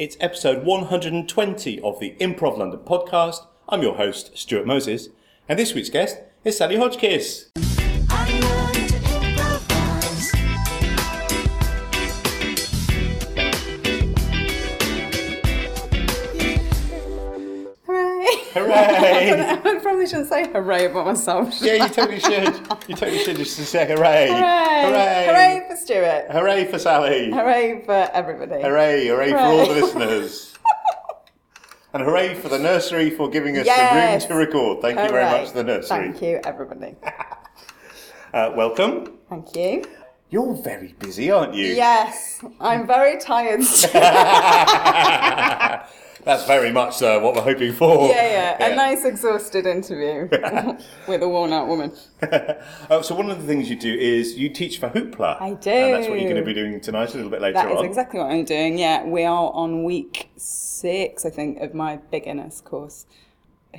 It's episode 120 of the Improv London podcast. I'm your host, Stuart Moses, and this week's guest is Sally Hodgkiss. I probably shouldn't say hooray about myself. yeah, you totally should. You totally should just say hooray. Hooray! Hooray! Hooray for Stuart! Hooray for Sally. Hooray for everybody! Hooray, hooray for all the listeners. And hooray for the nursery for giving us Yes. the room to record. Thank you very much, the nursery. Thank you, everybody. Uh, welcome. Thank you. You're very busy, aren't you? Yes, I'm very tired. That's very much uh, what we're hoping for. yeah, yeah, a nice exhausted interview with a worn out woman. oh, so one of the things you do is you teach for Hoopla. I do. And that's what you're going to be doing tonight a little bit later That on. That is exactly what I'm doing. Yeah, we are on week six, I think, of my beginners course,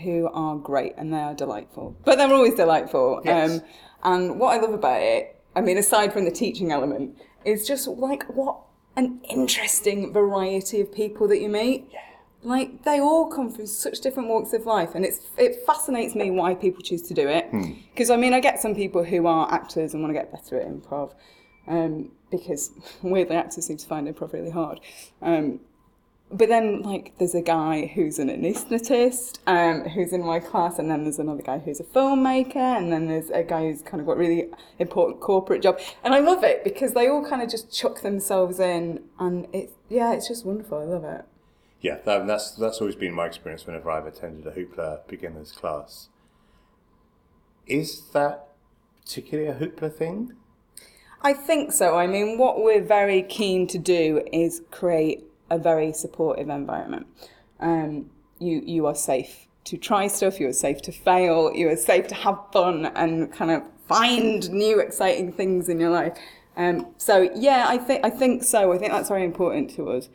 who are great and they are delightful. But they're always delightful. Um, Yes. and what I love about it, I mean, aside from the teaching element, is just like what an interesting variety of people that you meet. Like they all come from such different walks of life, and it's it fascinates me why people choose to do it. Hmm. Because I mean, I get some people who are actors and want to get better at improv, um, because weirdly actors seem to find improv really hard. Um, but then, like, there's a guy who's an anaesthetist, um, who's in my class, and then there's another guy who's a filmmaker, and then there's a guy who's kind of got a really important corporate job. And I love it because they all kind of just chuck themselves in, and it's yeah, it's just wonderful. I love it. Yeah, that, that's that's always been my experience whenever I've attended a Hoopla beginners class. Is that particularly a Hoopla thing? I think so. I mean, what we're very keen to do is create a very supportive environment. Um, you you are safe to try stuff. You are safe to fail. You are safe to have fun and kind of find new exciting things in your life. Um, so yeah, I think I think so. I think that's very important to us.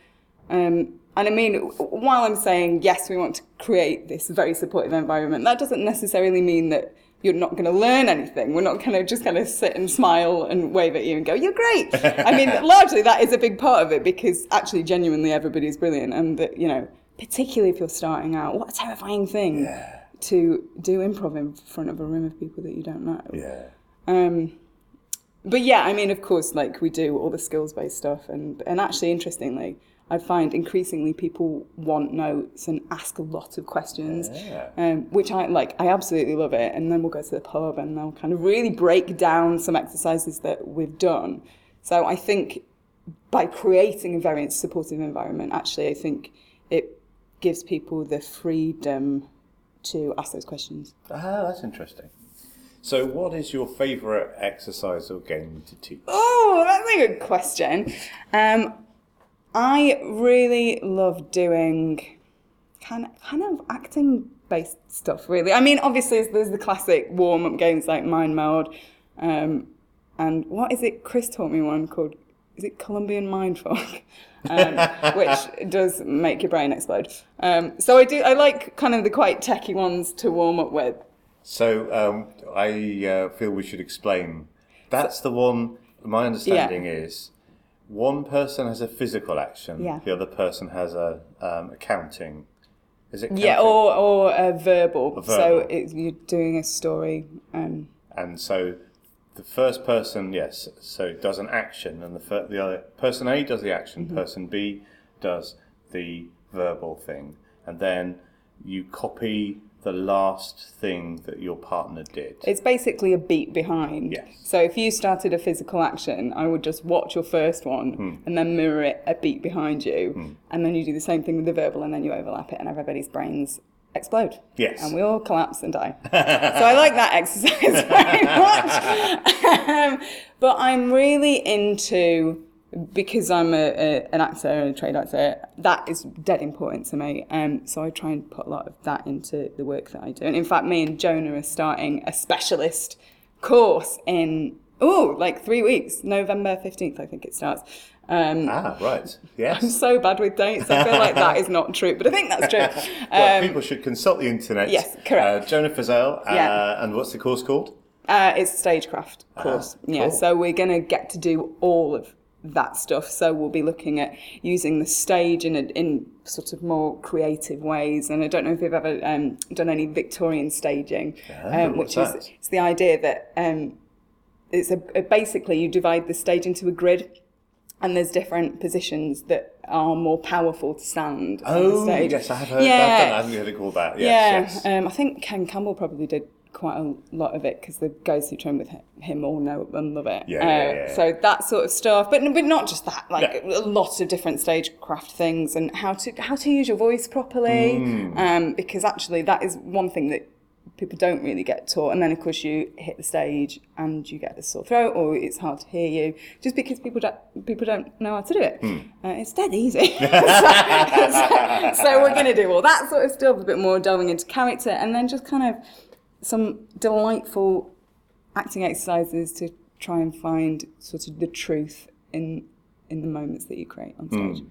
Um, and I mean, while I'm saying yes, we want to create this very supportive environment, that doesn't necessarily mean that you're not going to learn anything. We're not going to just kind of sit and smile and wave at you and go, "You're great." I mean, largely that is a big part of it because actually, genuinely, everybody's brilliant, and that you know, particularly if you're starting out, what a terrifying thing to do improv in front of a room of people that you don't know. Yeah. Um, but yeah, I mean, of course, like we do all the skills based stuff, and and actually, interestingly, I find increasingly people want notes and ask a lot of questions, Yeah. um, which I like. I absolutely love it. And then we'll go to the pub and they'll kind of really break down some exercises that we've done. So I think by creating a very supportive environment, actually, I think it gives people the freedom to ask those questions. Ah, that's interesting. So, what is your favourite exercise or game to teach? Oh, that's a good question. Um, I really love doing kind of, kind of acting based stuff, really. I mean, obviously, there's the classic warm up games like Mind Meld. Um, and what is it? Chris taught me one called, is it Colombian Mindfuck? Um, which does make your brain explode. Um, so I do, I like kind of the quite techie ones to warm up with. So, um, I uh, feel we should explain. That's the one. My understanding is one person has a physical action, Yeah. the other person has a um, accounting. Is it? Yeah, or, or a verbal. So verbal. it's, you're doing a story. Um, And so the first person, yes, so does an action, and the fir- the other person A does the action, Mm-hmm. person B does the verbal thing, and then you copy the last thing that your partner did. It's basically a beat behind. Yes. So if you started a physical action, I would just watch your first one Hmm. and then mirror it a beat behind you. And then you do the same thing with the verbal and then you overlap it and everybody's brains explode. Yes. And we all collapse and die. so I like that exercise very much. um, but I'm really into because I'm a, a, an actor and a trained actor, that is dead important to me. Um, so I try and put a lot of that into the work that I do. And in fact, me and Jonah are starting a specialist course in, oh, like three weeks, November 15th, I think it starts. Um, ah, right. I'm so bad with dates. I feel like that is not true, but I think that's true. well, Um, people should consult the internet. yes, correct. Uh, Jonah Fazell, uh, Yeah. and what's the course called? Uh, it's stagecraft course. yeah, cool. so we're going to get to do all of that stuff. So we'll be looking at using the stage in a, in sort of more creative ways. And I don't know if you've ever um, done any Victorian staging, Yeah, um, which is that? it's the idea that um, it's a, a basically you divide the stage into a grid. And there's different positions that are more powerful to stand on the Oh, stage. yes, I have heard Yeah. Done, I haven't heard it called that. Yes, yeah, yes. Um, I think Ken Campbell probably did quite a lot of it because the guys who train with him all know and love it. Yeah, Uh, yeah, yeah. So that sort of stuff, but but not just that. Like a lot of different stagecraft things and how to how to use your voice properly. Mm. Um, because actually, that is one thing that people don't really get taught. And then of course you hit the stage and you get a sore throat or it's hard to hear you just because people don't people don't know how to do it. Hmm. Uh, it's dead easy. so, so we're going to do all that sort of stuff, a bit more delving into character, and then just kind of some delightful acting exercises to try and find sort of the truth in in the moments that you create on stage.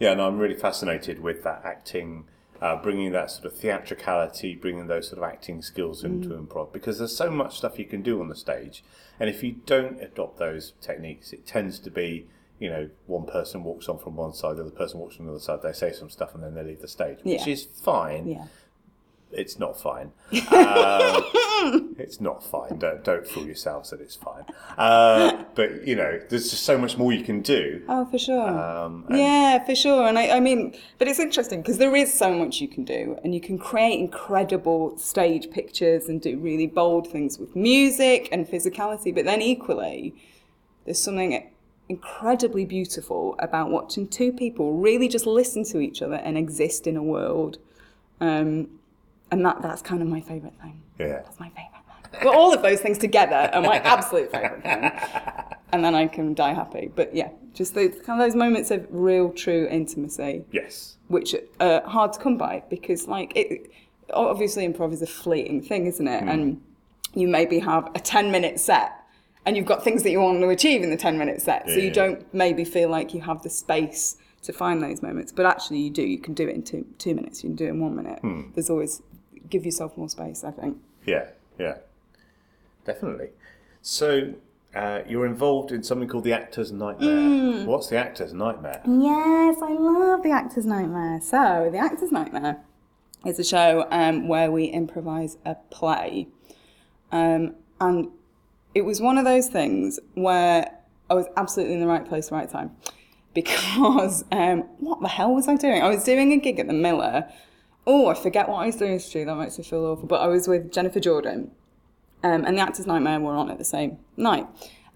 Yeah, and I'm really fascinated with that acting, uh, bringing that sort of theatricality, bringing those sort of acting skills into improv, because there's so much stuff you can do on the stage, and if you don't adopt those techniques, it tends to be, you know, one person walks on from one side, the other person walks from the other side, they say some stuff, and then they leave the stage, which Yeah. is fine. Yeah. It's not fine. Um, it's not fine. Don't don't fool yourselves that it's fine. Uh, but you know, there's just so much more you can do. Oh, for sure. Um, yeah, for sure. And I, I mean, but it's interesting because there is so much you can do, and you can create incredible stage pictures and do really bold things with music and physicality. But then equally, there's something incredibly beautiful about watching two people really just listen to each other and exist in a world. Um, and that that's kind of my favourite thing. Yeah. That's my favourite thing. Well, all of those things together are my absolute favourite thing. And then I can die happy. But yeah, just those kind of those moments of real, true intimacy, Yes. which are hard to come by because, like, it obviously improv is a fleeting thing, isn't it? Hmm. And you maybe have a 10 minute set and you've got things that you want to achieve in the 10 minute set. So Yeah. you don't maybe feel like you have the space to find those moments. But actually, you do. You can do it in two, two minutes, you can do it in one minute. Hmm. There's always, give yourself more space, I think. Yeah, yeah, definitely. So uh, you're involved in something called the Actor's Nightmare. Mm. What's the Actor's Nightmare? Yes, I love The Actor's Nightmare. So, The Actor's Nightmare is a show um, where we improvise a play. Um, and it was one of those things where I was absolutely in the right place, right time. Because um, what the hell was I doing? I was doing a gig at the Miller. Oh, I forget what I was doing, Stu. That makes me feel awful. But I was with Jennifer Jordan um, and the Actors Nightmare were on at the same night.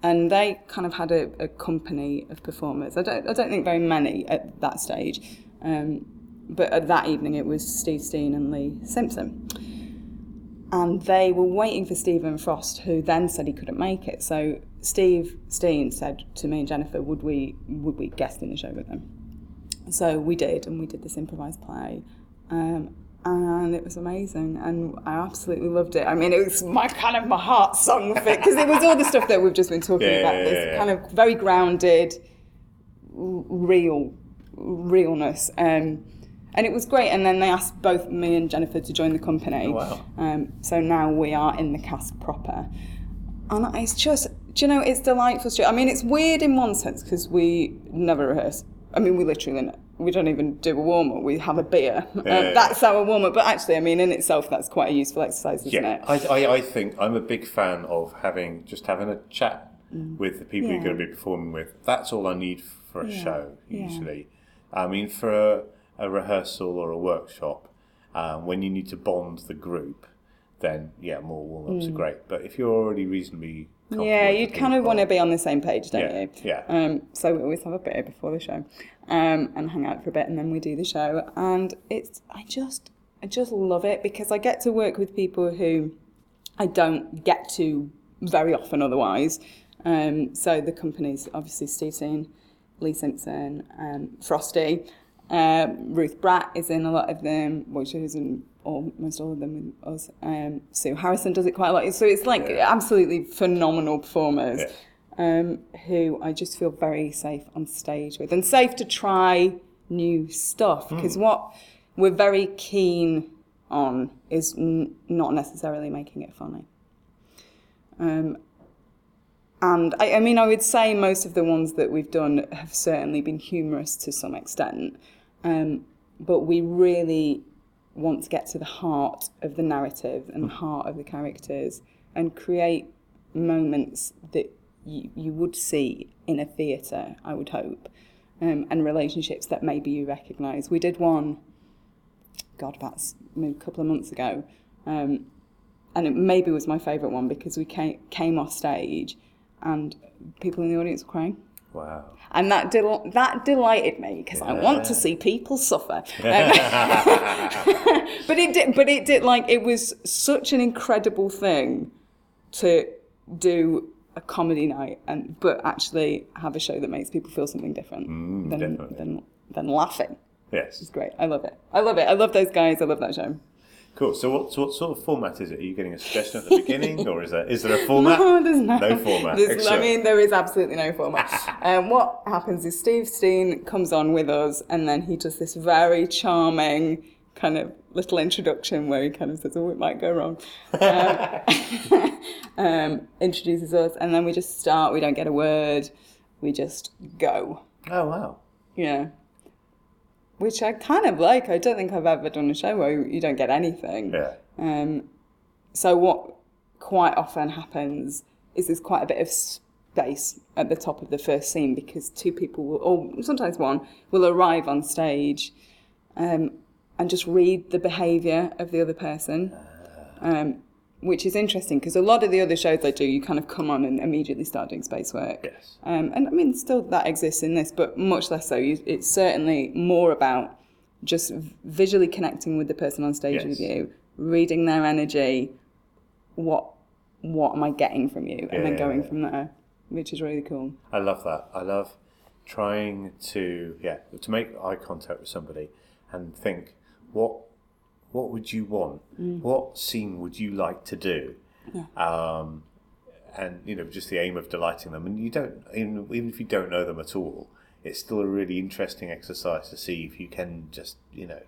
And they kind of had a, a company of performers. I don't, I don't think very many at that stage. Um, but at that evening, it was Steve Steen and Lee Simpson. And they were waiting for Stephen Frost, who then said he couldn't make it. So Steve Steen said to me and Jennifer, would we, would we guest in the show with them? So we did, and we did this improvised play. Um, and it was amazing, and I absolutely loved it. I mean, it was my kind of my heart song fit because it was all the stuff that we've just been talking Yeah, about. yeah, This yeah, kind of very grounded, real, realness. Um, and it was great. And then they asked both me and Jennifer to join the company. Oh, wow. Um, so now we are in the cast proper. And it's just, do you know, it's delightful. I mean, it's weird in one sense because we never rehearse. I mean, we literally, we don't even do a warm up. We have a beer. Um, Yeah, yeah, that's our warm up. But actually, I mean, in itself, that's quite a useful exercise, isn't Yeah, it? I, I, I think I'm a big fan of having just having a chat with the people Mm. You're going to be performing with. That's all I need for a show usually. I mean, for a, a rehearsal or a workshop, um, when you need to bond the group, then yeah, more warm ups are great. But if you're already reasonably Mm. Yeah, you the kind of want to be on the same page, don't Yeah, you? yeah. Um, so we always have a beer before the show, um, and hang out for a bit, and then we do the show. And it's I just I just love it because I get to work with people who I don't get to very often otherwise. Um, so the companies, obviously Steve Lee Simpson, um, Frosty, um, Ruth Bratt is in a lot of them, well, she's in almost all of them with us. Um, Sue Harrison does it quite a lot. So it's like Yeah. absolutely phenomenal performers Yeah. um, who I just feel very safe on stage with and safe to try new stuff because what we're very keen on is n- not necessarily making it funny. Um, and I, I mean, I would say most of the ones that we've done have certainly been humorous to some extent, um, but we really want to get to the heart of the narrative and the heart of the characters and create moments that you, you would see in a theatre, I would hope, um, and relationships that maybe you recognise. We did one, God, that's a couple of months ago, um, and it maybe was my favourite one because we came, came off stage and people in the audience were crying. Wow. And that del- that delighted me because I want to see people suffer. Um, but it did. But it did. Like it was such an incredible thing to do a comedy night and but actually have a show that makes people feel something different than, than than laughing. Yes. It's great. I love it. I love it. I love those guys. I love that show. Cool. So what, so what sort of format is it? Are you getting a suggestion at the beginning, or is there is there a format? No, there's no, No format. There's- I mean, there is absolutely no format. um, what happens is Steve Steen comes on with us, and then he does this very charming kind of little introduction where he kind of says, "Oh, it might go wrong," um, um, introduces us, and then we just start. We don't get a word. We just go. Oh wow. Yeah. Which I kind of like. I don't think I've ever done a show where you don't get anything. Yeah. Um, so what quite often happens is there's quite a bit of space at the top of the first scene because two people, will, or sometimes one, will arrive on stage um, and just read the behaviour of the other person, um, which is interesting because a lot of the other shows I do, you kind of come on and immediately start doing space work. Yes. Um, and I mean, still that exists in this, but much less so. You, it's certainly more about just visually connecting with the person on stage Yes. with you, reading their energy. What what am I getting from you, and then Yeah. going from there, which is really cool. I love that. I love trying to yeah to make eye contact with somebody and think what what would you want? What scene would you like to do? Um, and you know just the aim of delighting them. And you don't even even if you don't know them at all, it's still a really interesting exercise to see if you can just you know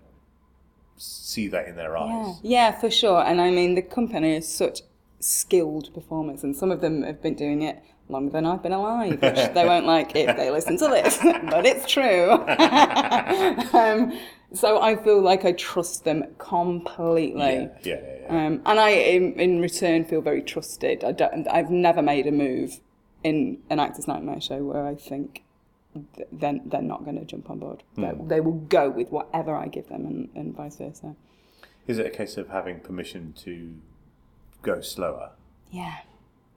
see that in their Yeah, eyes. yeah, for sure. And I mean, the company is such skilled performers, and some of them have been doing it longer than I've been alive, which they won't like if they listen to this, but it's true. um, so I feel like I trust them completely. Yeah, yeah, yeah. yeah. Um, and I, in, in return, feel very trusted. I don't, I've never made a move in an Actors Nightmare show where I think th- then they're not going to jump on board. They, they will go with whatever I give them, and, and vice versa. Is it a case of having permission to go slower? Yeah.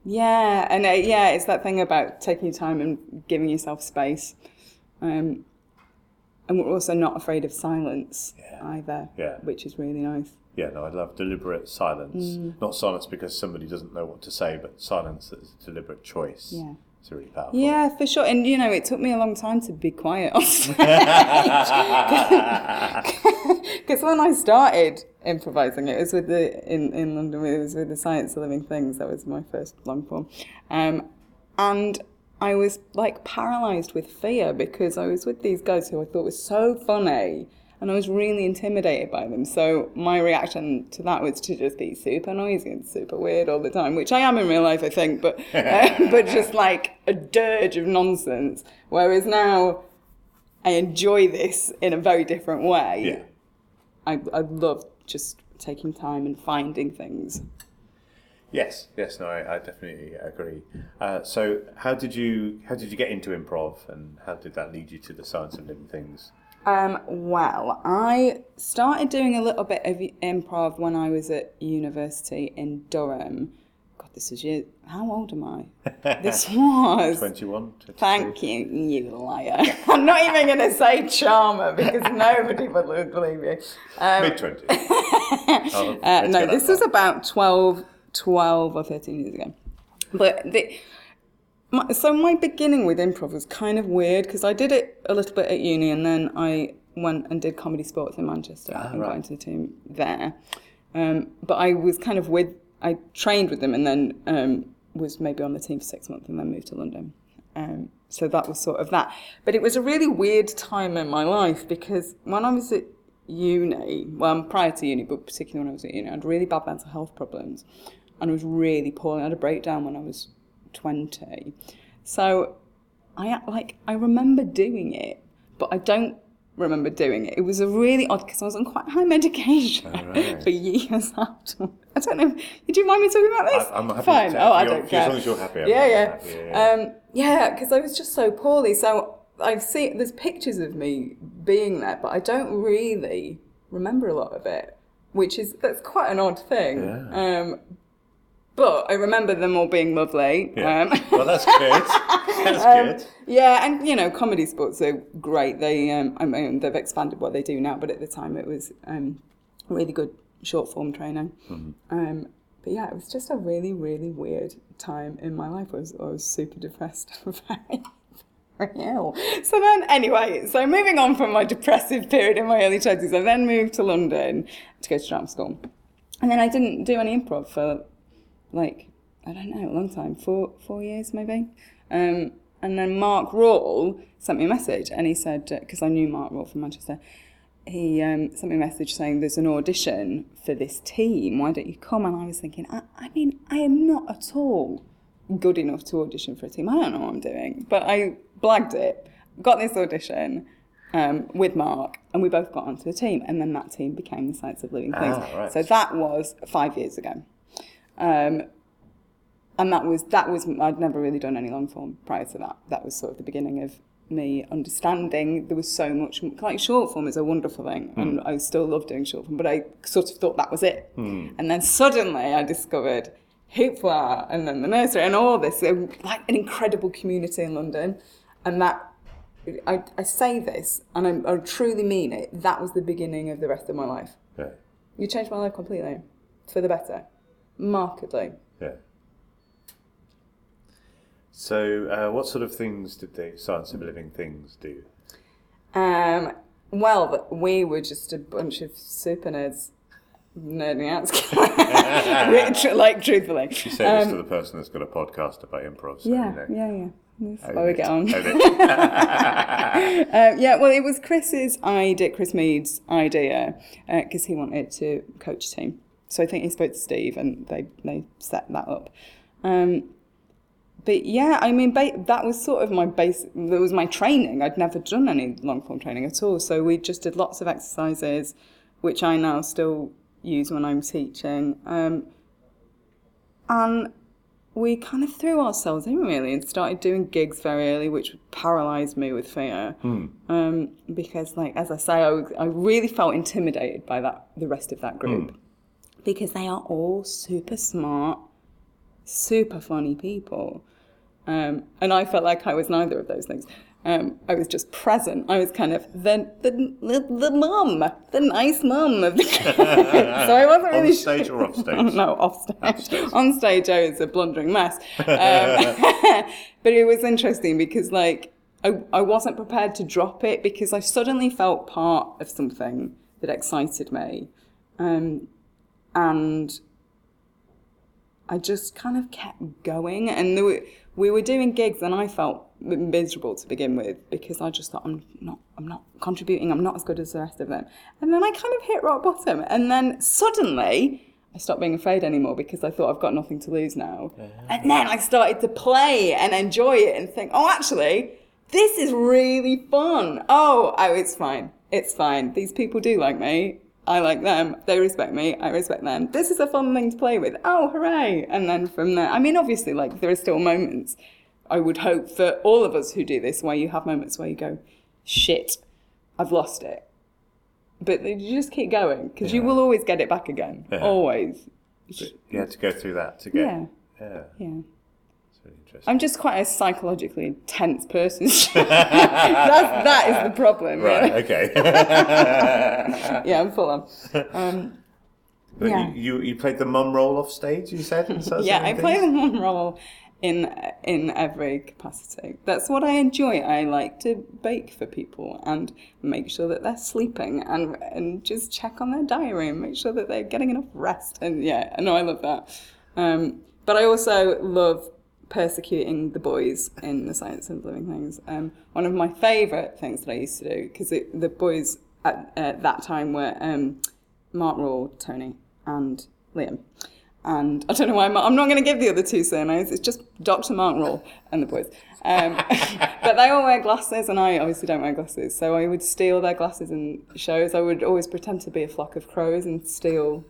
Yeah, and uh, yeah, it's that thing about taking your time and giving yourself space. Um, and we're also not afraid of silence Yeah. either, Yeah. which is really nice. Yeah, no, I love deliberate silence. Mm. Not silence because somebody doesn't know what to say, but silence that's a deliberate choice. Yeah. It's really powerful. Yeah, for sure. And you know, it took me a long time to be quiet on stage. Because when I started improvising, it was with the in, in London. It was with the Science of Living Things. That was my first long form, um, and I was like paralyzed with fear because I was with these guys who I thought were so funny, and I was really intimidated by them. So my reaction to that was to just be super noisy and super weird all the time, which I am in real life, I think, but uh, but just like a dirge of nonsense. Whereas now. I enjoy this in a very different way. Yeah. I, I love just taking time and finding things. Yes, yes, no, I, I definitely agree. Uh, so, how did you how did you get into improv, and how did that lead you to the science of living things? Um, well, I started doing a little bit of improv when I was at university in Durham. God, this was year. How old am I? This was. 21? 22? Thank you, you liar. I'm not even going to say charmer because nobody would believe you. Um, Mid 20s. Uh, no, this was about 12, 12 or 13 years ago. But the, my, so my beginning with improv was kind of weird because I did it a little bit at uni and then I went and did comedy sports in Manchester and got into the team there. Um, but I was kind of with, I trained with them and then um, was maybe on the team for six months and then moved to London. Um, so that was sort of that. But it was a really weird time in my life because when I was at uni, well, prior to uni, but particularly when I was at uni, I had really bad mental health problems and I was really poorly. I had a breakdown when I was 20. So I like I remember doing it, but I don't remember doing it. It was a really odd because I was on quite high medication right. for years after. I don't know. Do you mind me talking about this? I- I'm happy Fine. to- oh, I don't as long as you're happy, I'm yeah, happy, yeah. happy, yeah, yeah. Um, yeah, because I was just so poorly. So I've seen there's pictures of me being there, but I don't really remember a lot of it, which is that's quite an odd thing. Yeah. Um, but I remember them all being lovely. Yeah. Um, well, that's good. That's um, good. yeah, and you know, comedy sports are great. They, um, I mean, they've expanded what they do now, but at the time it was um, really good short form training. Um, but yeah, it was just a really, really weird time in my life. I was, I was super depressed, ill. So then, anyway, so moving on from my depressive period in my early twenties, I then moved to London to go to drama school, and then I didn't do any improv for like I don't know, a long time, four four years maybe. Um, and then Mark Rawl sent me a message, and he said because I knew Mark Rawl from Manchester, he um, sent me a message saying there's an audition for this team. Why don't you come? And I was thinking, I, I mean, I am not at all good enough to audition for a team. I don't know what I'm doing, but I blagged it, got this audition. Um, with Mark, and we both got onto a team, and then that team became the Science of Living Things. Ah, right. So that was five years ago. Um, and that was that was I'd never really done any long form prior to that. That was sort of the beginning of me understanding there was so much like short form is a wonderful thing, hmm. and I still love doing short form. But I sort of thought that was it, hmm. and then suddenly I discovered Hoopla and then the nursery and all this so, like an incredible community in London, and that. I, I say this and I, I truly mean it. That was the beginning of the rest of my life. Yeah. You changed my life completely for the better, markedly. Yeah. So, uh, what sort of things did the Science of Living Things do? Um, well, we were just a bunch of super nerds nerding out. Like, truthfully. You say this Um, to the person that's got a podcast about improv. So, yeah, you know. yeah, yeah. That's Own how we it. get on. Um, yeah, well, it was Chris's idea, Chris Mead's idea, because he wanted to coach a team. So I think he spoke to Steve and they, they set that up. Um, but yeah, I mean, ba- that was sort of my base. That was my training. I'd never done any long form training at all. So we just did lots of exercises, which I now still use when I'm teaching. Um, and we kind of threw ourselves in really and started doing gigs very early, which paralysed me with fear. Um, because, like as I say, I, was- I really felt intimidated by that the rest of that group because they are all super smart, super funny people. Um, and I felt like I was neither of those things. Um, I was just present. I was kind of the the the, the mum, the nice mum of the so I wasn't really On stage sure. or off stage? no, off stage. Off stage. On stage, I was a blundering mess. Um, but it was interesting because, like, I, I wasn't prepared to drop it because I suddenly felt part of something that excited me. Um, and I just kind of kept going. And there were, we were doing gigs, and I felt miserable to begin with because I just thought I'm not, I'm not contributing. I'm not as good as the rest of them. And then I kind of hit rock bottom. And then suddenly. I stopped being afraid anymore because I thought I've got nothing to lose now. And then I started to play and enjoy it and think, oh, actually, this is really fun. Oh, oh, it's fine. It's fine. These people do like me. I like them. They respect me. I respect them. This is a fun thing to play with. Oh, hooray. And then from there, I mean, obviously, like, there are still moments, I would hope, for all of us who do this, where you have moments where you go, shit, I've lost it. But you just keep going because you will always get it back again. Yeah. Always. You had to go through that to get. Yeah. Yeah. Yeah. Really interesting. I'm just quite a psychologically tense person. That's, that is the problem, really. Right. Okay. Yeah, I'm full on. Um, But Yeah. you, you you played the mum role off stage. You said. in Science of yeah, I play the one role in in every capacity. That's what I enjoy. I like to bake for people and make sure that they're sleeping and and just check on their diary and make sure that they're getting enough rest. And yeah, I know I love that. Um, but I also love persecuting the boys in the science of living things. Um, one of my favourite things that I used to do because the boys at that time were um, Mark Raw, Tony, and Liam. and I don't know why I'm, I'm not going to give the other two surnames. It's just Dr. Mark Roll and the boys. Um, but they all wear glasses, and I obviously don't wear glasses. So I would steal their glasses in shows. I would always pretend to be a flock of crows and steal.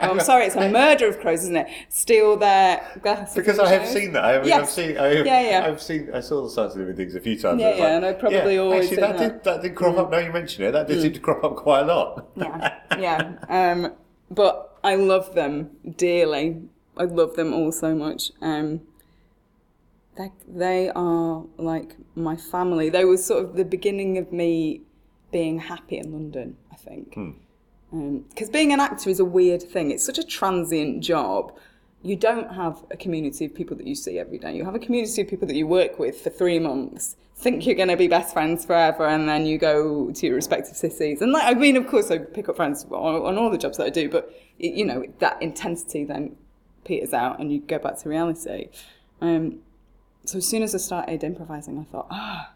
Oh, I'm sorry, it's a murder of crows, isn't it? Steal their glasses. Because I have seen that. I have, Yes. I've seen. I have, Yeah, yeah. I've seen. I saw the science of living things a few times. Yeah, yeah, and I probably always Actually, that, that. Mm. did that did crop up. Now you mention it, that did seem to crop up quite a lot. yeah, yeah. Um, but I love them dearly. I love them all so much. Um, they they are like my family. They were sort of the beginning of me being happy in London. I think because being an actor is a weird thing. It's such a transient job. You don't have a community of people that you see every day. You have a community of people that you work with for three months, think you're going to be best friends forever, and then you go to your respective cities. And like, I mean, of course, I pick up friends on, on all the jobs that I do, but it, you know that intensity then peters out, and you go back to reality. Um, so as soon as I started improvising, I thought, ah,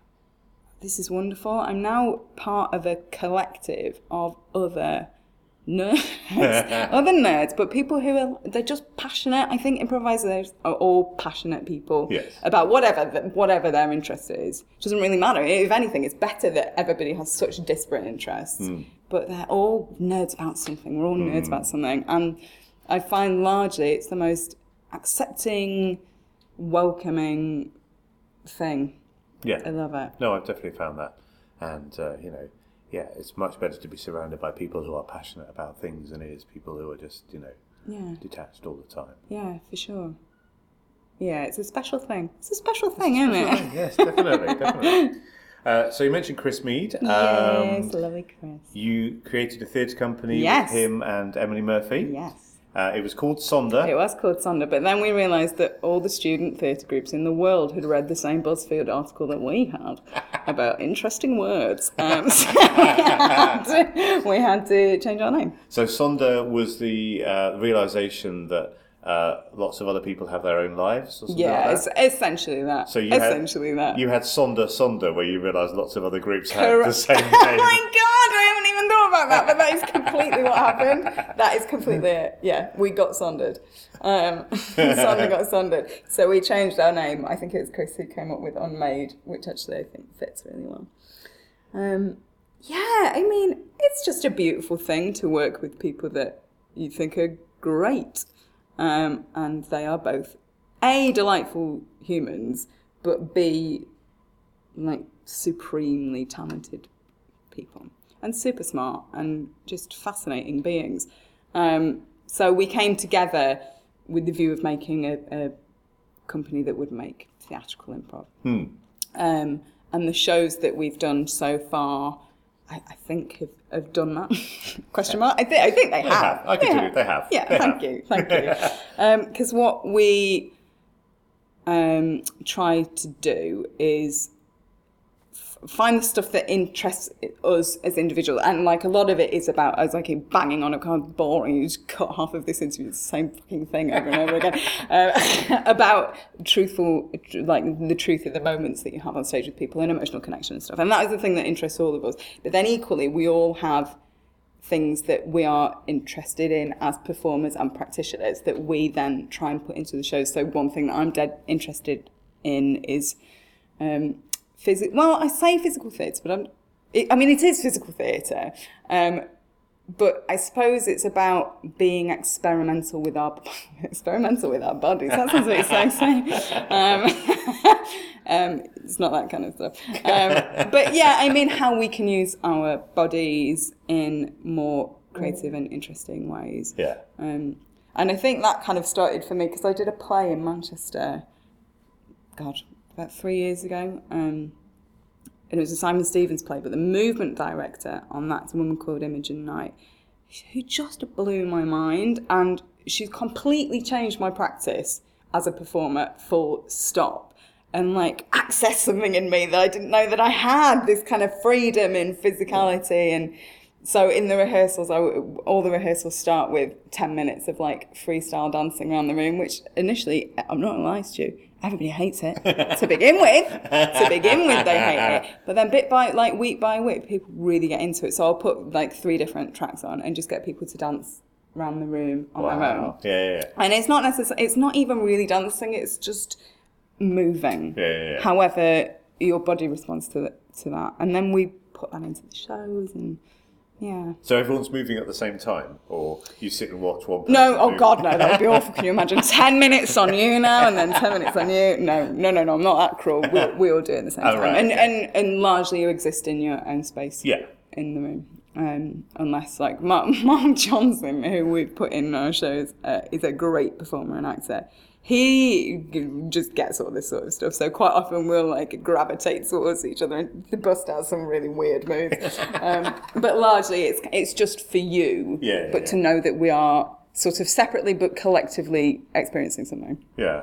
this is wonderful. I'm now part of a collective of other nerds, other nerds, but people who are they're just passionate. I think improvisers are all passionate people Yes. about whatever whatever their interest is. It doesn't really matter. If anything, it's better that everybody has such disparate interests, but they're all nerds about something. We're all nerds about something, and I find largely it's the most accepting, welcoming thing. Yeah, I love it. No, I've definitely found that, and uh, you know, yeah, it's much better to be surrounded by people who are passionate about things than it is people who are just you know Yeah. detached all the time. Yeah, for sure. Yeah, it's a special thing. It's a special thing, isn't it? yes, definitely, definitely. Uh, so you mentioned Chris Mead. Um, yes, lovely Chris. You created a theatre company Yes. with him and Emily Murphy. Yes. Uh, it was called Sonder. It was called Sonder, but then we realised that all the student theatre groups in the world had read the same BuzzFeed article that we had about interesting words. Um, so we had, to, we had to change our name. So Sonder was the uh, realization that uh, lots of other people have their own lives. Or something Yeah, like it's essentially that. So you had- essentially that. You had Sonder Sonder, where you realised lots of other groups had the same oh my god, I haven't even thought about that, but that is completely what happened. That is completely it. Yeah, we got sondered. Um, Sonder got sondered. So we changed our name. I think it was Chris who came up with Unmade, which actually I think fits really well. Um, yeah, I mean, it's just a beautiful thing to work with people that you think are great. Um, and they are both A, delightful humans, but B, like supremely talented people and super smart and just fascinating beings. Um, so we came together with the view of making a, a company that would make theatrical improv. Um, and the shows that we've done so far, I, I think have, have done that. Question mark? I think I think they, have. have. I can tell you, they have. Yeah, They thank have. you, thank you. Because what we um, try to do is find the stuff that interests us as individuals, and like a lot of it is about us like banging on a kind of boring. You just cut half of this into the same fucking thing over and over again uh, about truthful, like the truth of the moments that you have on stage with people and emotional connection and stuff. And that is the thing that interests all of us. But then equally, we all have things that we are interested in as performers and practitioners that we then try and put into the show. So one thing that I'm dead interested in is um, physical. Well, I say physical theatre, but I'm. It, I mean, it is physical theatre, um, but I suppose it's about being experimental with our experimental with our bodies. That sounds a bit sexy. Um, um, it's not that kind of stuff. Um, but yeah, I mean, how we can use our bodies in more creative and interesting ways. Yeah. Um, and I think that kind of started for me because I did a play in Manchester, God, about three years ago. Um, and it was a Simon Stephens play, but the movement director on that's a woman called Imogen Knight, who just blew my mind. And she's completely changed my practice as a performer, full stop. And like access something in me that I didn't know that I had this kind of freedom in physicality and so in the rehearsals, I, w- all the rehearsals start with 10 minutes of like freestyle dancing around the room, which initially, I'm not gonna lie to you, everybody hates it to begin with. To begin with, they hate it. But then bit by, like week by week, people really get into it. So I'll put like three different tracks on and just get people to dance around the room on their own. Yeah, yeah, yeah. And it's not necessarily, it's not even really dancing, it's just moving. Yeah, yeah, yeah. However, your body responds to, to that. And then we put that into the shows and yeah. So everyone's moving at the same time, or you sit and watch one. Person No, oh move? God, no, that would be awful. Can you imagine? 10 minutes on you now and then 10 minutes on you? No, no, no, no, I'm not that cruel. We, we all do it at the same Oh, time. right, and, okay. and, and largely you exist in your own space Yeah. in the room. Um, unless, like, Mark, Mark Johnson, who we've put in our shows, uh, is a great performer and actor. He just gets all this sort of stuff. So quite often we'll like gravitate towards each other and bust out some really weird moves. um, but largely it's it's just for you. Yeah, But yeah. to know that we are sort of separately but collectively experiencing something. Yeah.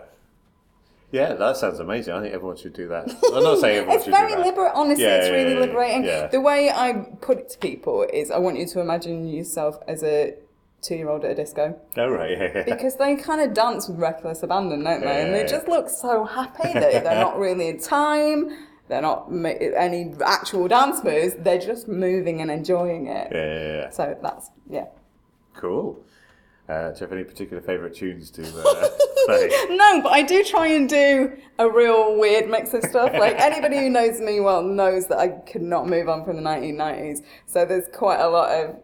Yeah, that sounds amazing. I think everyone should do that. I'm not saying everyone should do that. It's very liberating. Honestly, Yeah, it's yeah, really liberating. yeah. The way I put it to people is, I want you to imagine yourself as a two-year-old at a disco Oh, right, yeah, yeah. because they kind of dance with reckless abandon, don't they? and they just look so happy that they're not really in time. They're not ma- any actual dance moves. They're just moving and enjoying it. Yeah, yeah, yeah. So that's yeah. Cool. Uh, do you have any particular favourite tunes to uh, play? No, but I do try and do a real weird mix of stuff. Like anybody who knows me well knows that I could not move on from the 1990s. So there's quite a lot of,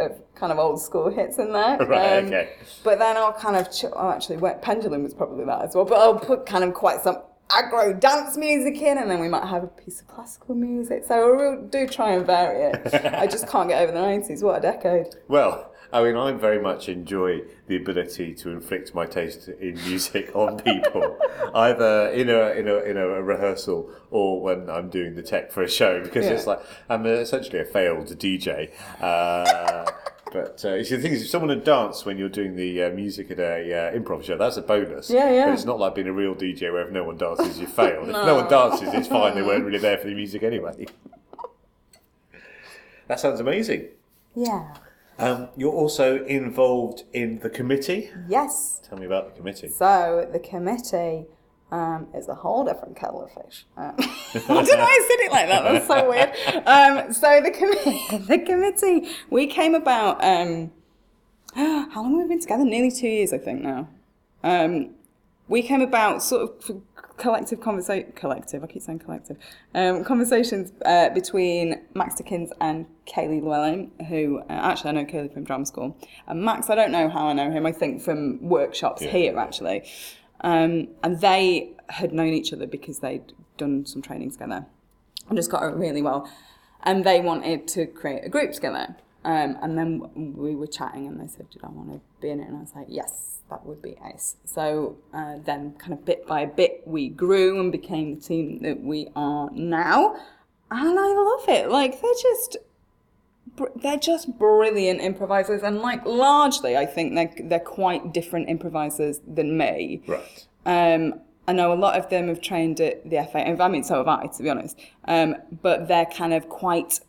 of kind of old school hits in there. Right, Um, okay. But then I'll kind of, ch- oh, actually, Wet Pendulum was probably that as well. But I'll put kind of quite some aggro dance music in, and then we might have a piece of classical music. So I real do try and vary it. I just can't get over the 90s. What a decade. Well, I mean, I very much enjoy the ability to inflict my taste in music on people, either in a in a in a rehearsal or when I'm doing the tech for a show, because Yeah. it's like I'm essentially a failed DJ. Uh, But uh, you see, the thing is, if someone had danced when you're doing the uh, music at a uh, improv show, that's a bonus. Yeah, yeah. But it's not like being a real DJ where if no one dances, you failed. If no one dances, it's fine. They weren't really there for the music anyway. That sounds amazing. Yeah. Um, you're also involved in the committee. Yes. Tell me about the committee. So the committee um, is a whole different kettle of fish. Um, I don't know why I said it like that. That's so weird. Um, so the committee, the committee, we came about. Um, how long have we been together? Nearly two years, I think now. Um, we came about sort of collective conversation. Collective, I keep saying collective. Um, conversations uh, between Max Dickins and Kaylee Llewellyn, who uh, actually I know Kaylee from drama school, and Max. I don't know how I know him. I think from workshops Yeah. here actually. Um, and they had known each other because they'd done some training together and just got on really well. And they wanted to create a group together. Um, and then we were chatting and they said, Did I want to be in it? And I was like, Yes, that would be ace. So uh, then, kind of bit by bit, we grew and became the team that we are now. And I love it. Like, they're just they're just brilliant improvisers and like largely i think they're, they're quite different improvisers than me Right. um, I know a lot of them have trained at the FA, and I mean, so have I, to be honest. Um, but they're kind of quite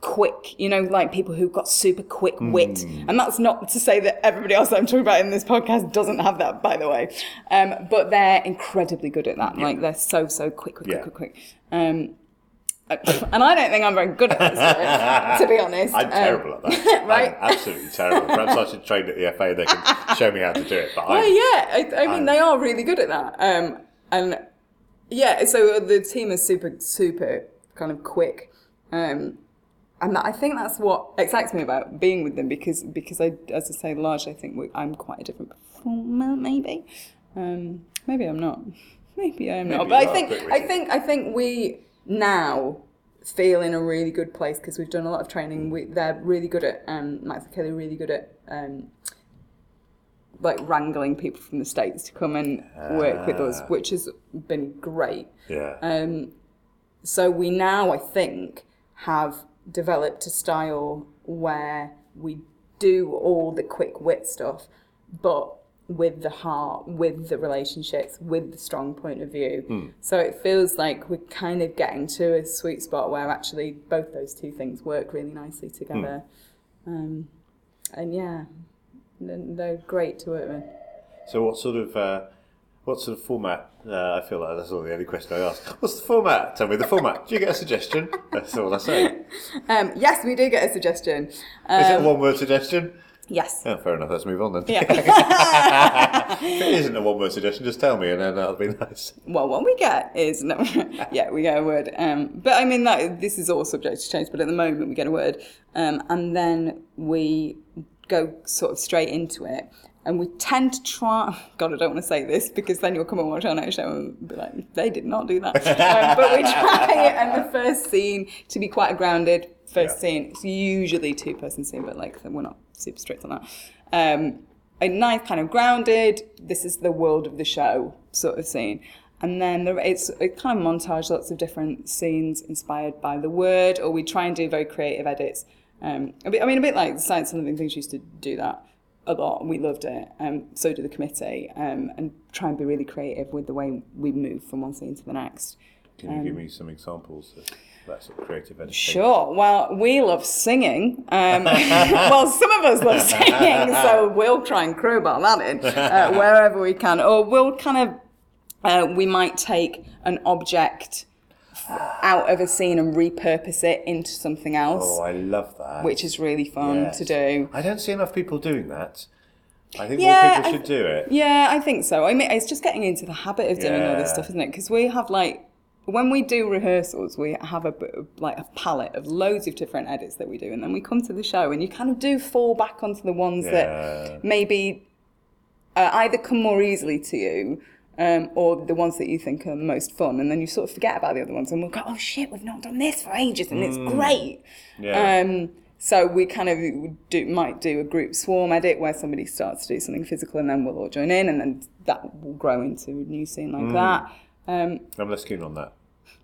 quick, you know, like people who've got super quick wit. And that's not to say that everybody else that I'm talking about in this podcast doesn't have that, by the way. Um, but they're incredibly good at that. Like they're so, so quick, quick, Yeah. quick, quick, quick. Um, and I don't think I'm very good at this, to be honest. I'm Um, terrible at that. right? I'm absolutely terrible. Perhaps I should train at the FA. They can show me how to do it. But Well, yeah, I, I mean, I'm- they are really good at that. Um, and yeah, so the team is super, super kind of quick. Um, and I think that's what excites me about being with them because, because I, as I say, largely I think we, I'm quite a different performer, maybe. Um, maybe I'm not. Maybe I'm not. But I think, I think, I think we now feel in a really good place because we've done a lot of training. We, they're really good at, um, Max and Kelly, really good at um, like wrangling people from the states to come and work with us, Ah. which has been great. yeah. Um, so we now, I think, have developed a style where we do all the quick wit stuff, but with the heart, with the relationships, with the strong point of view. So it feels like we're kind of getting to a sweet spot where actually both those two things work really nicely together. Um, and yeah, they're, they're great to work with. So what sort of uh, what sort of format? Uh, I feel like that's all the only question I ask. What's the format? Tell me the format. Do you get a suggestion? That's all I say. Um, yes, we do get a suggestion. Is it a Um, one word suggestion? Yes. Oh, fair enough. Let's move on then. Yeah. if it isn't a one word suggestion, just tell me and then that'll be nice. well, what we get is no, yeah, we get a word. Um, but I mean that this is all subject to change. But at the moment, we get a word, um, and then we go sort of straight into it. And we tend to try. God, I don't want to say this because then you'll come and watch our next show and be like, "They did not do that." um, but we try and the first scene to be quite a grounded first Yeah. scene. It's usually two person scene, but like we're not super strict on that. Um, a nice kind of grounded. This is the world of the show sort of scene. And then there, it's it kind of montage lots of different scenes inspired by the word, or we try and do very creative edits. Um, a bit, I mean, a bit like the Science and Living Things used to do that a lot. We loved it. Um, so did the committee, um, and try and be really creative with the way we move from one scene to the next. Can you give me some examples of that sort of creative editing? Sure. Well, we love singing. Um, well, some of us love singing, so we'll try and crowbar that in uh, wherever we can. Or we'll kind of, uh, we might take an object out of a scene and repurpose it into something else, Oh, I love that. which is really fun Yes. to do. I don't see enough people doing that. I think Yeah, more people should do it. Yeah, I think so. I mean, it's just getting into the habit of doing all this stuff, isn't it? Because we have like when we do rehearsals, we have a bit of, like a palette of loads of different edits that we do, and then we come to the show, and you kind of do fall back onto the ones Yeah. that maybe uh, either come more easily to you. Um, or the ones that you think are most fun, and then you sort of forget about the other ones, and we'll go, "Oh shit, we've not done this for ages, and it's great." Mm. Yeah. Um, so we kind of do, might do a group swarm edit where somebody starts to do something physical and then we'll all join in and then that will grow into a new scene Mm. like that. Um, I'm less keen on that.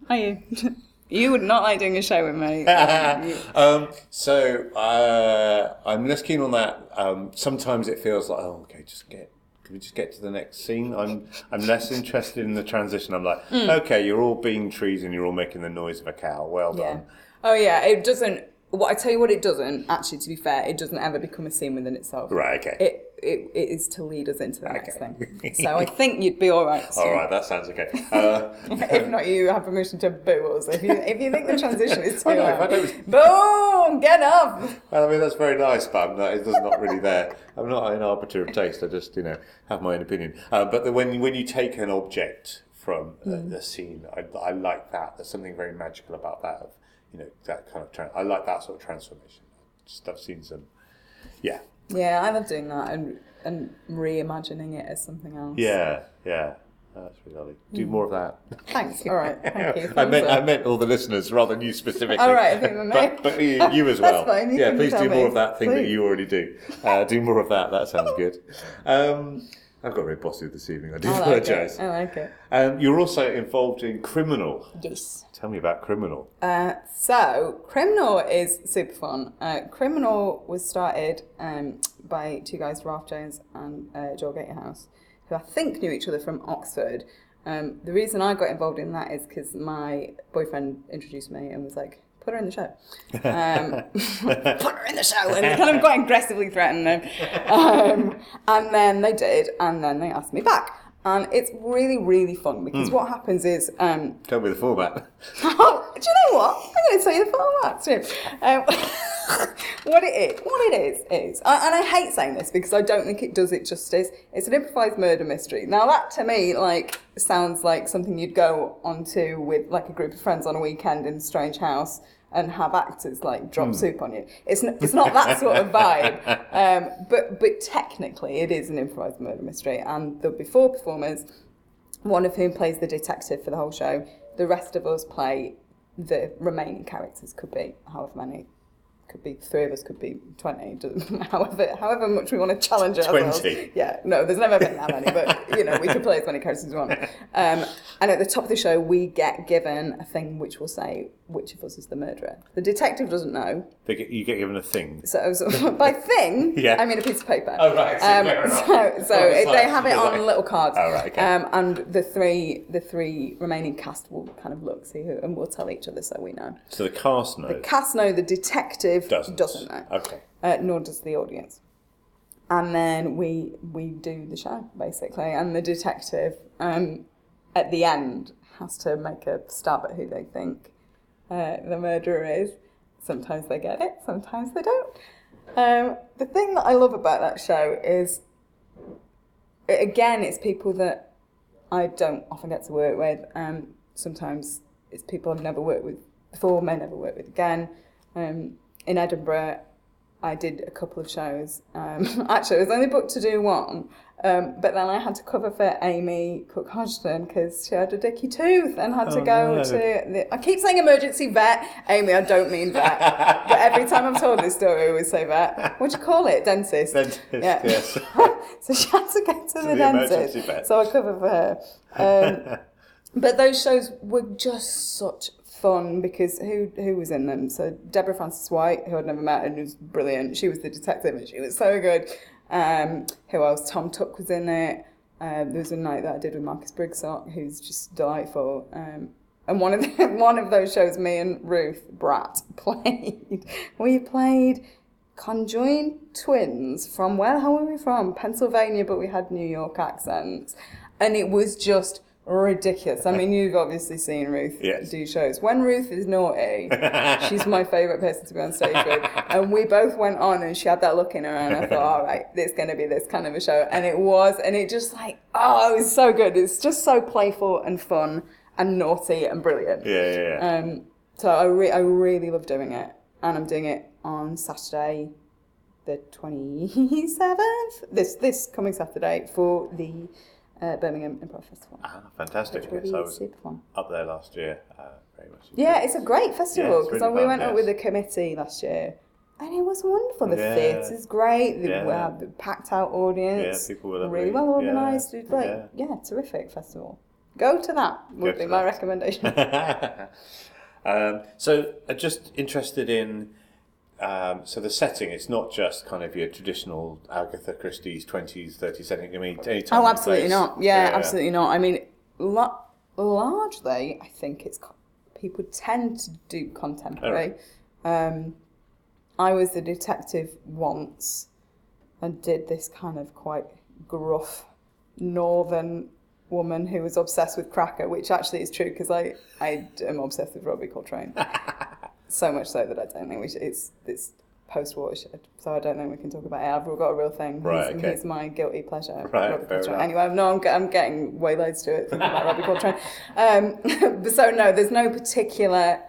are you? you would not like doing a show with me. Um, so uh, I'm less keen on that. Um, sometimes it feels like, oh, okay, just get. Can we just get to the next scene? I'm I'm less interested in the transition. I'm like, Hmm. okay, you're all being trees and you're all making the noise of a cow. Well yeah. done. Oh yeah, it doesn't. What I tell you, what it doesn't actually. To be fair, it doesn't ever become a scene within itself. Right. Okay. It, it, it is to lead us into the next thing. So I think you'd be all right. all right. That sounds okay. Uh, if not, you have permission to boo us. If you, if you think the transition is too I know, I loud. Boom! Get up! Well, I mean, that's very nice, but I'm not, it's just not really there. I'm not an arbiter of taste. I just, you know, have my own opinion. Uh, but the, when when you take an object from uh, Mm. the scene, I, I like that. There's something very magical about that. You know, that kind of. Tra- I like that sort of transformation. Just I've seen some. Yeah, Yeah, I love doing that and and reimagining it as something else. yeah, yeah. That's really lovely. Mm. Do more of that. Thanks. All right. Thank you. I meant I meant all the listeners rather than you specifically. All right, I think we may. But, but you, you as well. you yeah, please do me. more of that thing that you already do. Uh, do more of that. That sounds good. Um, I've got very bossy this evening. I do I like apologise. I like it. Um, you're also involved in criminal. Yes. Tell me about criminal. Uh, so, Criminal is super fun. Uh, Criminal was started um, by two guys, Ralph Jones and uh, Joel Gatehouse, who I think knew each other from Oxford. Um, the reason I got involved in that is because my boyfriend introduced me and was like, put her in the show. Um, put her in the show. And kind of quite aggressively threatened them. Um, and then they did, and then they asked me back. And it's really, really fun because what happens is um, Tell me the format. Oh, do you know what? I'm going to tell you the format too. Um, what it is, what it is, is, I- and I hate saying this because I don't think it does it justice. It's an improvised murder mystery. Now that to me, like, sounds like something you'd go onto with like a group of friends on a weekend in a strange house and have actors like drop soup on you. It's n- it's not that sort of vibe. Um, but but technically, it is an improvised murder mystery, and there'll be four performers one of whom plays the detective for the whole show. The rest of us play the remaining characters. Could be however many. Could be three of us. Could be twenty. However, however much we want to challenge ourselves. 20. Yeah. No, there's never been that many, but you know we could play as many characters as we want. Um, and at the top of the show, we get given a thing which will say which of us is the murderer. The detective doesn't know. They get, you get given a thing. So, so by thing, Yeah. I mean a piece of paper. Oh, right, so Um, so so it's they have it on like- little cards. Oh, right, okay. Um, and the three the three remaining cast will kind of look, see who, and we'll tell each other so we know. So the cast knows. The cast know, the detective doesn't. doesn't know, Okay. uh, nor does the audience. And then we we do the show basically, and the detective um, at the end has to make a stab at who they think uh, the murderer is. Sometimes they get it, sometimes they don't. Um, the thing that I love about that show is, again, it's people that I don't often get to work with. Um, sometimes it's people I've never worked with before, may never work with again. Um, in Edinburgh, I did a couple of shows. Um, actually, I was only booked to do one, um, but then I had to cover for Amy Cooke-Hodgson because she had a dicky tooth and had to Oh, go no. to. The, I keep saying emergency vet, Amy. I don't mean vet, but every time I'm told this story, I always say vet. What do you call it? Dentist. Dentist, Yeah. yes. so she had to go to, the, the dentist. So I cover for her. Um, but those shows were just such fun because who who was in them? So Deborah Frances-White, who I'd never met and was brilliant. She was the detective and she was so good. Um, who else? Tom Tuck was in it. Um, there was a night that I did with Marcus Brigstocke, who's just delightful. Um, and one of the, one of those shows, me and Ruth Bratt played. We played conjoined twins from where How were we from? Pennsylvania, but we had New York accents, and it was just ridiculous. I mean, you've obviously seen Ruth Yes. do shows. When Ruth is naughty, she's my favourite person to be on stage with, and we both went on, and she had that look in her, and I thought, all right, it's going to be this kind of a show, and it was, and it just like, oh, it was so good. It's just so playful and fun and naughty and brilliant. Yeah, yeah, yeah. Um, so I, re- I really love doing it, and I'm doing it on Saturday, the 27th. This this coming Saturday for the uh, Birmingham Improv Festival. ah, fantastic. Yes, I was super fun. up there last year. Uh, very much. Yeah, it's a great festival because really we went up with the committee last year, and it was wonderful. The Yeah. theatre's great. The, Yeah. the packed out audience. Yeah, people were really well Yeah. organised. It's like Yeah. yeah. terrific festival. Go to that would Go be my that. recommendation. um, so, uh, just interested in. Um, so the setting, it's not just kind of your traditional Agatha Christie's 20s, 30s setting. I mean, Oh, absolutely place. not. Yeah, absolutely not. I mean, la- largely, I think it's co- people tend to do contemporary. Um, I was the detective once and did this kind of quite gruff northern woman who was obsessed with cracker, which actually is true because I, I am obsessed with Robbie Coltrane. so much so that I don't think we should, it's it's post watershed, so I don't think we can talk about it. I've got a real thing. Right, he's, okay. he's my guilty pleasure. Right, fair enough. Anyway, no, I'm, I'm getting way loads to it thinking about Robbie Coltrane. Um, but so no, there's no particular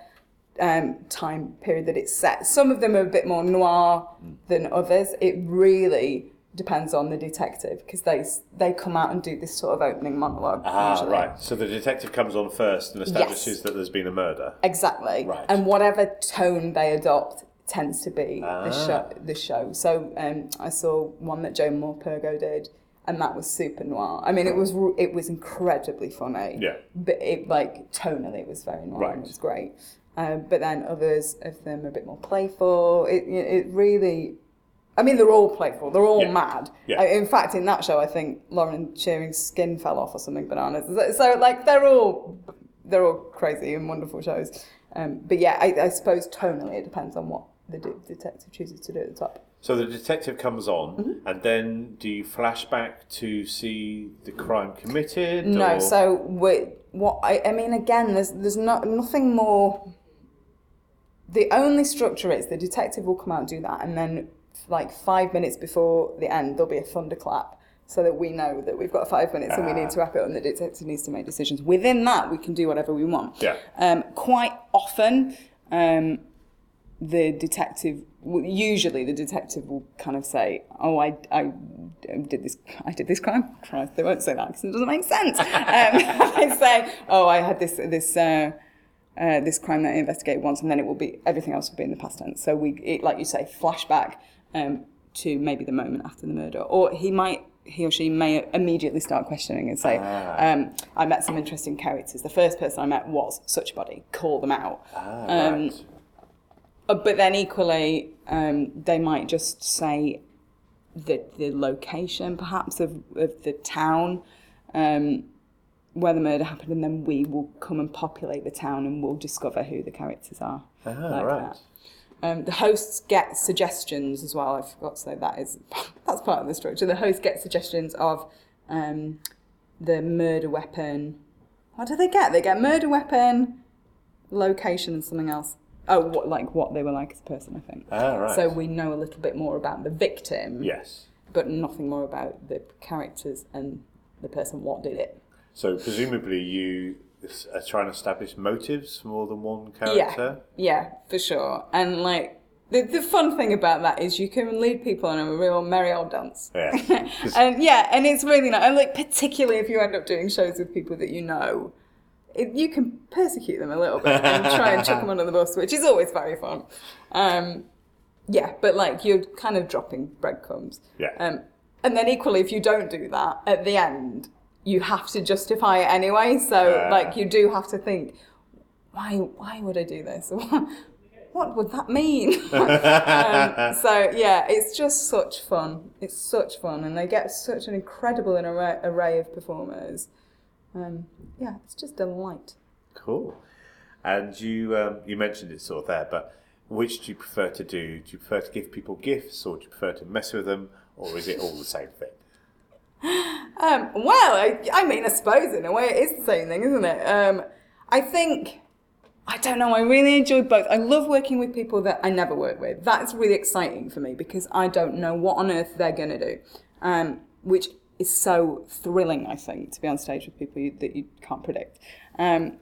um, time period that it's set. Some of them are a bit more noir than others. It really depends on the detective because they they come out and do this sort of opening monologue. Ah, usually. right. So the detective comes on first and establishes Yes. that there's been a murder. Exactly. Right. And whatever tone they adopt tends to be the Ah. show. The show. So um, I saw one that Joan Morpurgo did, and that was super noir. I mean, it was it was incredibly funny. Yeah. But it like tonally, it was very noir. and Right. It was great. Um, but then others of them are a bit more playful. It it really. I mean, they're all playful. They're all Yeah. mad. Yeah. I- in fact, in that show, I think Lauren Shearing's skin fell off or something bananas. So, like, they're all they're all crazy and wonderful shows. Um, but yeah, I, I suppose tonally it depends on what the de- detective chooses to do at the top. So the detective comes on, Mm-hmm. and then do you flash back to see the crime committed? No, or- so what I, I mean, again, there's there's not nothing more. The only structure is the detective will come out and do that, and then like five minutes before the end, there'll be a thunderclap, so that we know that we've got five minutes and we need to wrap it up, and the detective needs to make decisions. Within that, we can do whatever we want. Yeah. Um, quite often, um, the detective, usually the detective will kind of say, "Oh, I, I did this, I did this crime." Christ, they won't say that because it doesn't make sense. Um, they say, "Oh, I had this, this." Uh, uh, this crime that I investigated once, and then it will be everything else will be in the past tense. So we, it, like you say, flashback um, to maybe the moment after the murder, or he might, he or she may immediately start questioning and say, Ah. um, "I met some interesting characters. The first person I met was such a body. Call them out." Ah, um, right. Uh, but then equally, um, they might just say the the location, perhaps of, of the town um, where the murder happened, and then we will come and populate the town, and we'll discover who the characters are. Ah, like right. that. Um, the hosts get suggestions as well. I forgot to say that is that's part of the structure. The hosts get suggestions of um, the murder weapon. What do they get? They get murder weapon, location, and something else. oh, what like what they were like as a person. I think. Ah, right. So we know a little bit more about the victim, yes. but nothing more about the characters and the person what did it. So presumably you are trying to establish motives for more than one character. Yeah, yeah, for sure. And like the the fun thing about that is you can lead people on a real merry old dance. Yeah. And yeah, and it's really nice. And like particularly if you end up doing shows with people that you know, it, you can persecute them a little bit and try and chuck them under the bus, which is always very fun. Um, yeah, but like you're kind of dropping breadcrumbs. Yeah. Um, and then equally, if you don't do that at the end, you have to justify it anyway. So like you do have to think, why why would I do this? what would that mean? um, so yeah, it's just such fun. It's such fun, and they get such an incredible array, array of performers. Um, yeah, it's just a delight. Cool. And you um, you mentioned it sort of there, but which do you prefer to do? Do you prefer to give people gifts, or do you prefer to mess with them, or is it all the same thing? Um, well, I, I mean, I suppose in a way it is the same thing, isn't it? Um, I think, I don't know, I really enjoy both. I love working with people that I never work with. That's really exciting for me because I don't know what on earth they're going to do, um, which is so thrilling, I think, to be on stage with people you, that you can't predict. Um,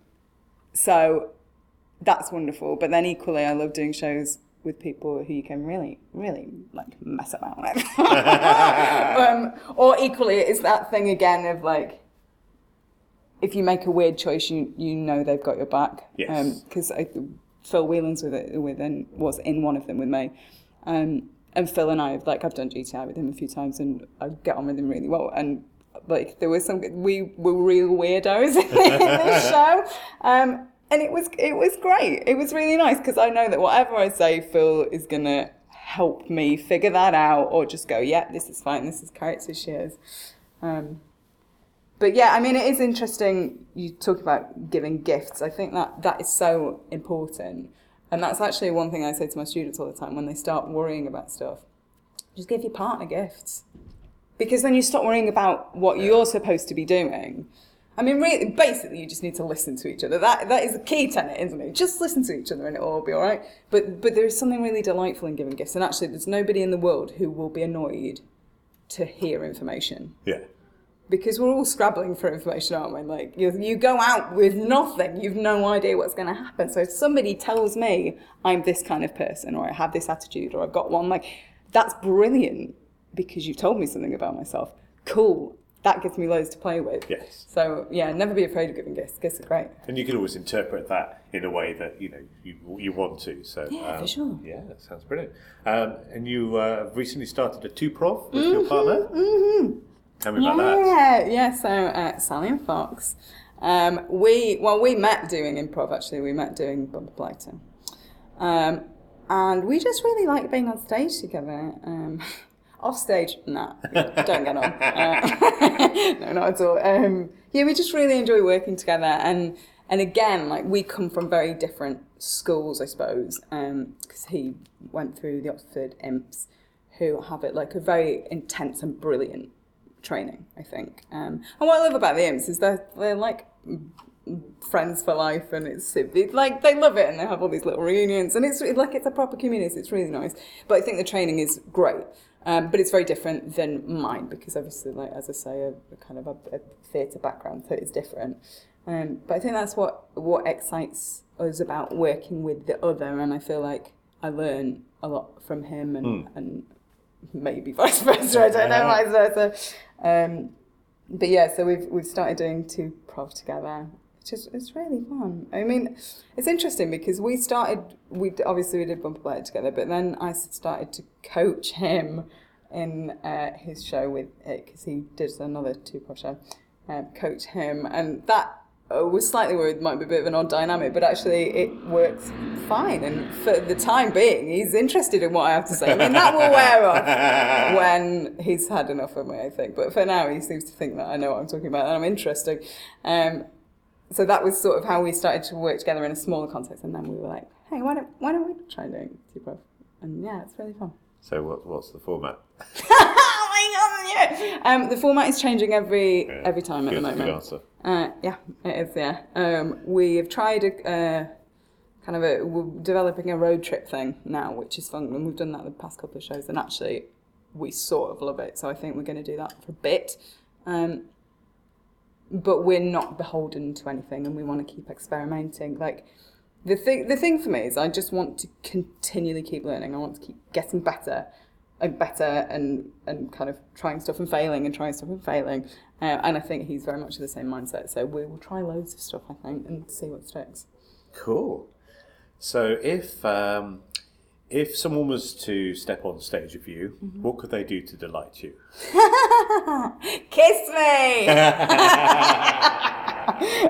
so that's wonderful. But then equally, I love doing shows with people who you can really, really like mess about with. um, or equally, it's that thing again of like, if you make a weird choice, you you know they've got your back. Yes. Because Phil Whelan's with it with and was in one of them with me. Um, and Phil and I have like I've done GTI with him a few times, and I get on with him really well. And like there was some we were real weirdos in the show. Um, and it was it was great. It was really nice because I know that whatever I say, Phil is gonna help me figure that out, or just go, yeah, this is fine. This is character shares. Um, but yeah, I mean, it is interesting. You talk about giving gifts. I think that that is so important, and that's actually one thing I say to my students all the time when they start worrying about stuff. Just give your partner gifts, because then you stop worrying about what you're supposed to be doing. I mean, really, basically, you just need to listen to each other. That that is a key tenet, isn't it? Just listen to each other, and it'll all be all right. But but there is something really delightful in giving gifts, and actually, there's nobody in the world who will be annoyed to hear information Yeah. because we're all scrabbling for information, aren't we? Like you, you go out with nothing, you've no idea what's going to happen. So if somebody tells me I'm this kind of person, or I have this attitude, or I've got one, like that's brilliant because you've told me something about myself. Cool, that gives me loads to play with. Yes. So yeah, never be afraid of giving gifts. Gifts are great. And you can always interpret that in a way that you know you you want to. So Yeah, for sure. Yeah, that sounds brilliant. Um, and you uh, recently started a two prov with your partner. Mm-hmm. Tell me about that. Yeah, yeah. So uh, Sally and Fox, um, we well we met doing improv. Actually, we met doing Bumper Blyton, um, and we just really like being on stage together. Um, off stage, nah, don't get on. Uh, no, not at all. Um, yeah, we just really enjoy working together, and and again, like we come from very different schools, I suppose, because he went through the Oxford Imps, who have it like a very intense and brilliant training, I think. Um, and what I love about the Imps is they're, they're like friends for life and it's it, like they love it and they have all these little reunions and it's like it's a proper community it's really nice but i think the training is great um, but it's very different than mine because obviously like as i say a, a kind of a, a theatre background so it's different. Um, but i think that's what what excites us about working with the other and i feel like i learn a lot from him and, and maybe vice versa i don't know vice versa. Um, but yeah, so we've we've started doing two prov together. It's just it's really fun. I mean, it's interesting because we started we obviously we did Bumper Blyton together, but then I started to coach him in uh, his show with it because he did another two prov show. Um, coach him, and that uh, was slightly worried might be a bit of an odd dynamic, but actually it works fine. And for the time being, he's interested in what I have to say. I mean, that will wear off when he's had enough of me, I think. But for now, he seems to think that I know what I'm talking about and I'm interesting. Um, so that was sort of how we started to work together in a smaller context. And then we were like, hey, why don't, why don't we try doing T-Prof? And yeah, it's really fun. So what, what's the format? oh my god, yeah. Um, the format is changing every Yeah, every time at good, the moment. answer. Uh, yeah, it is. Yeah, um, we have tried a, uh, kind of a we're developing a road trip thing now, which is fun, and we've done that the past couple of shows, and actually we sort of love it. So I think we're going to do that for a bit. Um, but we're not beholden to anything, and we want to keep experimenting. Like the thing, the thing for me is, I just want to continually keep learning. I want to keep getting better and better, and and kind of trying stuff and failing, and trying stuff and failing. Uh, and I think he's very much of the same mindset. So we will try loads of stuff, I think, and see what sticks. Cool. So if um, if someone was to step on stage with you, Mm-hmm. what could they do to delight you? Kiss me!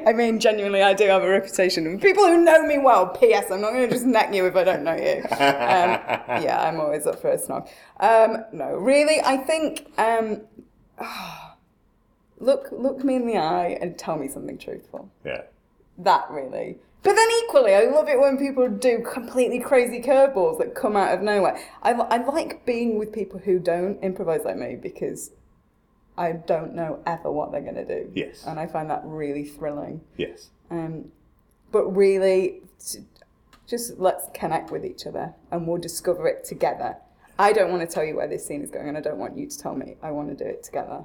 I mean, genuinely, I do have a reputation. And People who know me well, P.S., I'm not going to just neck you if I don't know you. Um, yeah, I'm always up for a snog. Um, no, really, I think um, look look me in the eye and tell me something truthful. Yeah. That really. But then equally, I love it when people do completely crazy curveballs that come out of nowhere. I, I like being with people who don't improvise like me because I don't know ever what they're going to do. Yes. And I find that really thrilling. Yes. Um, but really, just let's connect with each other and we'll discover it together. I don't want to tell you where this scene is going and I don't want you to tell me. I want to do it together.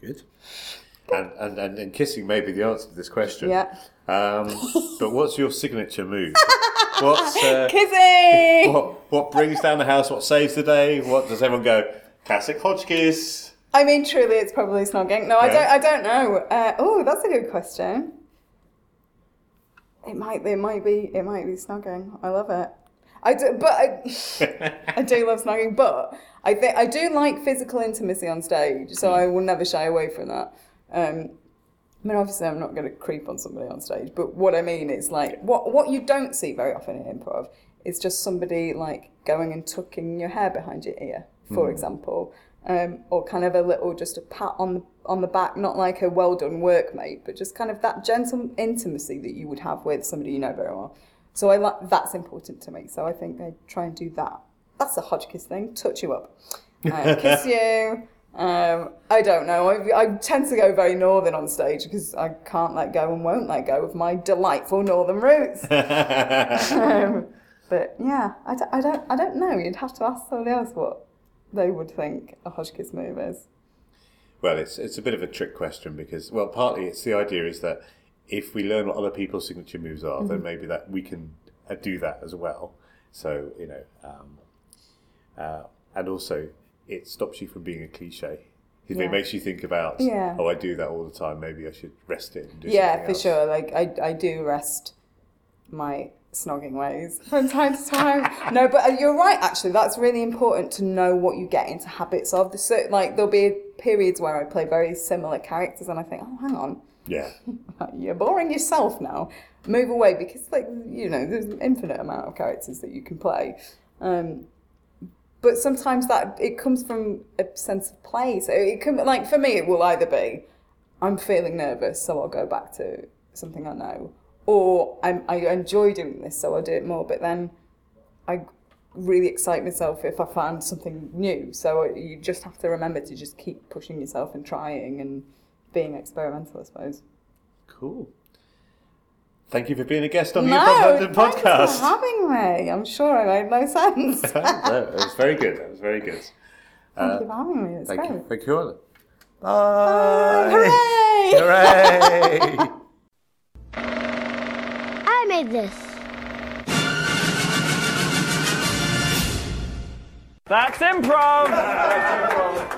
Good. And, and, and, and kissing may be the answer to this question. Yeah. Um, but what's your signature move? What's uh, Kissing! what, what brings down the house? What saves the day? What does everyone go? Classic Hodgkiss. I mean, truly, it's probably snogging. No, I don't. I don't know. Uh, oh, that's a good question. It might. It might be. It might be snogging. I love it. I do, but I, I do love snogging. But I think I do like physical intimacy on stage, so I will never shy away from that. Um, I mean, obviously, I'm not going to creep on somebody on stage, but what I mean is like what what you don't see very often in improv is just somebody like going and tucking your hair behind your ear, for example, um, or kind of a little just a pat on the on the back, not like a well done workmate, but just kind of that gentle intimacy that you would have with somebody you know very well. So I like that's important to me. So I think I try and do that. That's a Hodgkiss thing. Touch you up, uh, kiss you. Um, I don't know. I, I tend to go very northern on stage because I can't let go and won't let go of my delightful northern roots. um, but yeah, I, d- I don't I don't know. You'd have to ask somebody else what they would think a Hodgkiss move is. Well, it's it's a bit of a trick question because well, partly it's the idea is that if we learn what other people's signature moves are, Mm-hmm. then maybe that we can uh, do that as well. So you know, um, uh, and also it stops you from being a cliche. Yeah. it makes you think about, Yeah. oh, I do that all the time. Maybe I should rest it and do Yeah, for else. sure. Like I, I do rest my snogging ways from time to time. no, but uh, you're right. Actually, that's really important to know what you get into habits of. The cer- like there'll be periods where I play very similar characters, and I think, oh, hang on, Yeah, you're boring yourself now. Move away because, like, you know, there's an infinite amount of characters that you can play. Um, but sometimes that it comes from a sense of play. So it can, like, for me, it will either be I'm feeling nervous, so I'll go back to something I know, or I'm, I enjoy doing this, so I'll do it more. But then I really excite myself if I find something new. So you just have to remember to just keep pushing yourself and trying and being experimental, I suppose. cool. Thank you for being a guest on the No, Improv London thanks for podcast. having me. I'm sure I made no sense. No, it was very good. It was very good. Thank you uh, for having me. It's Thank great. you. Thank you all. Bye. Hooray! Hooray! I made this. That's improv.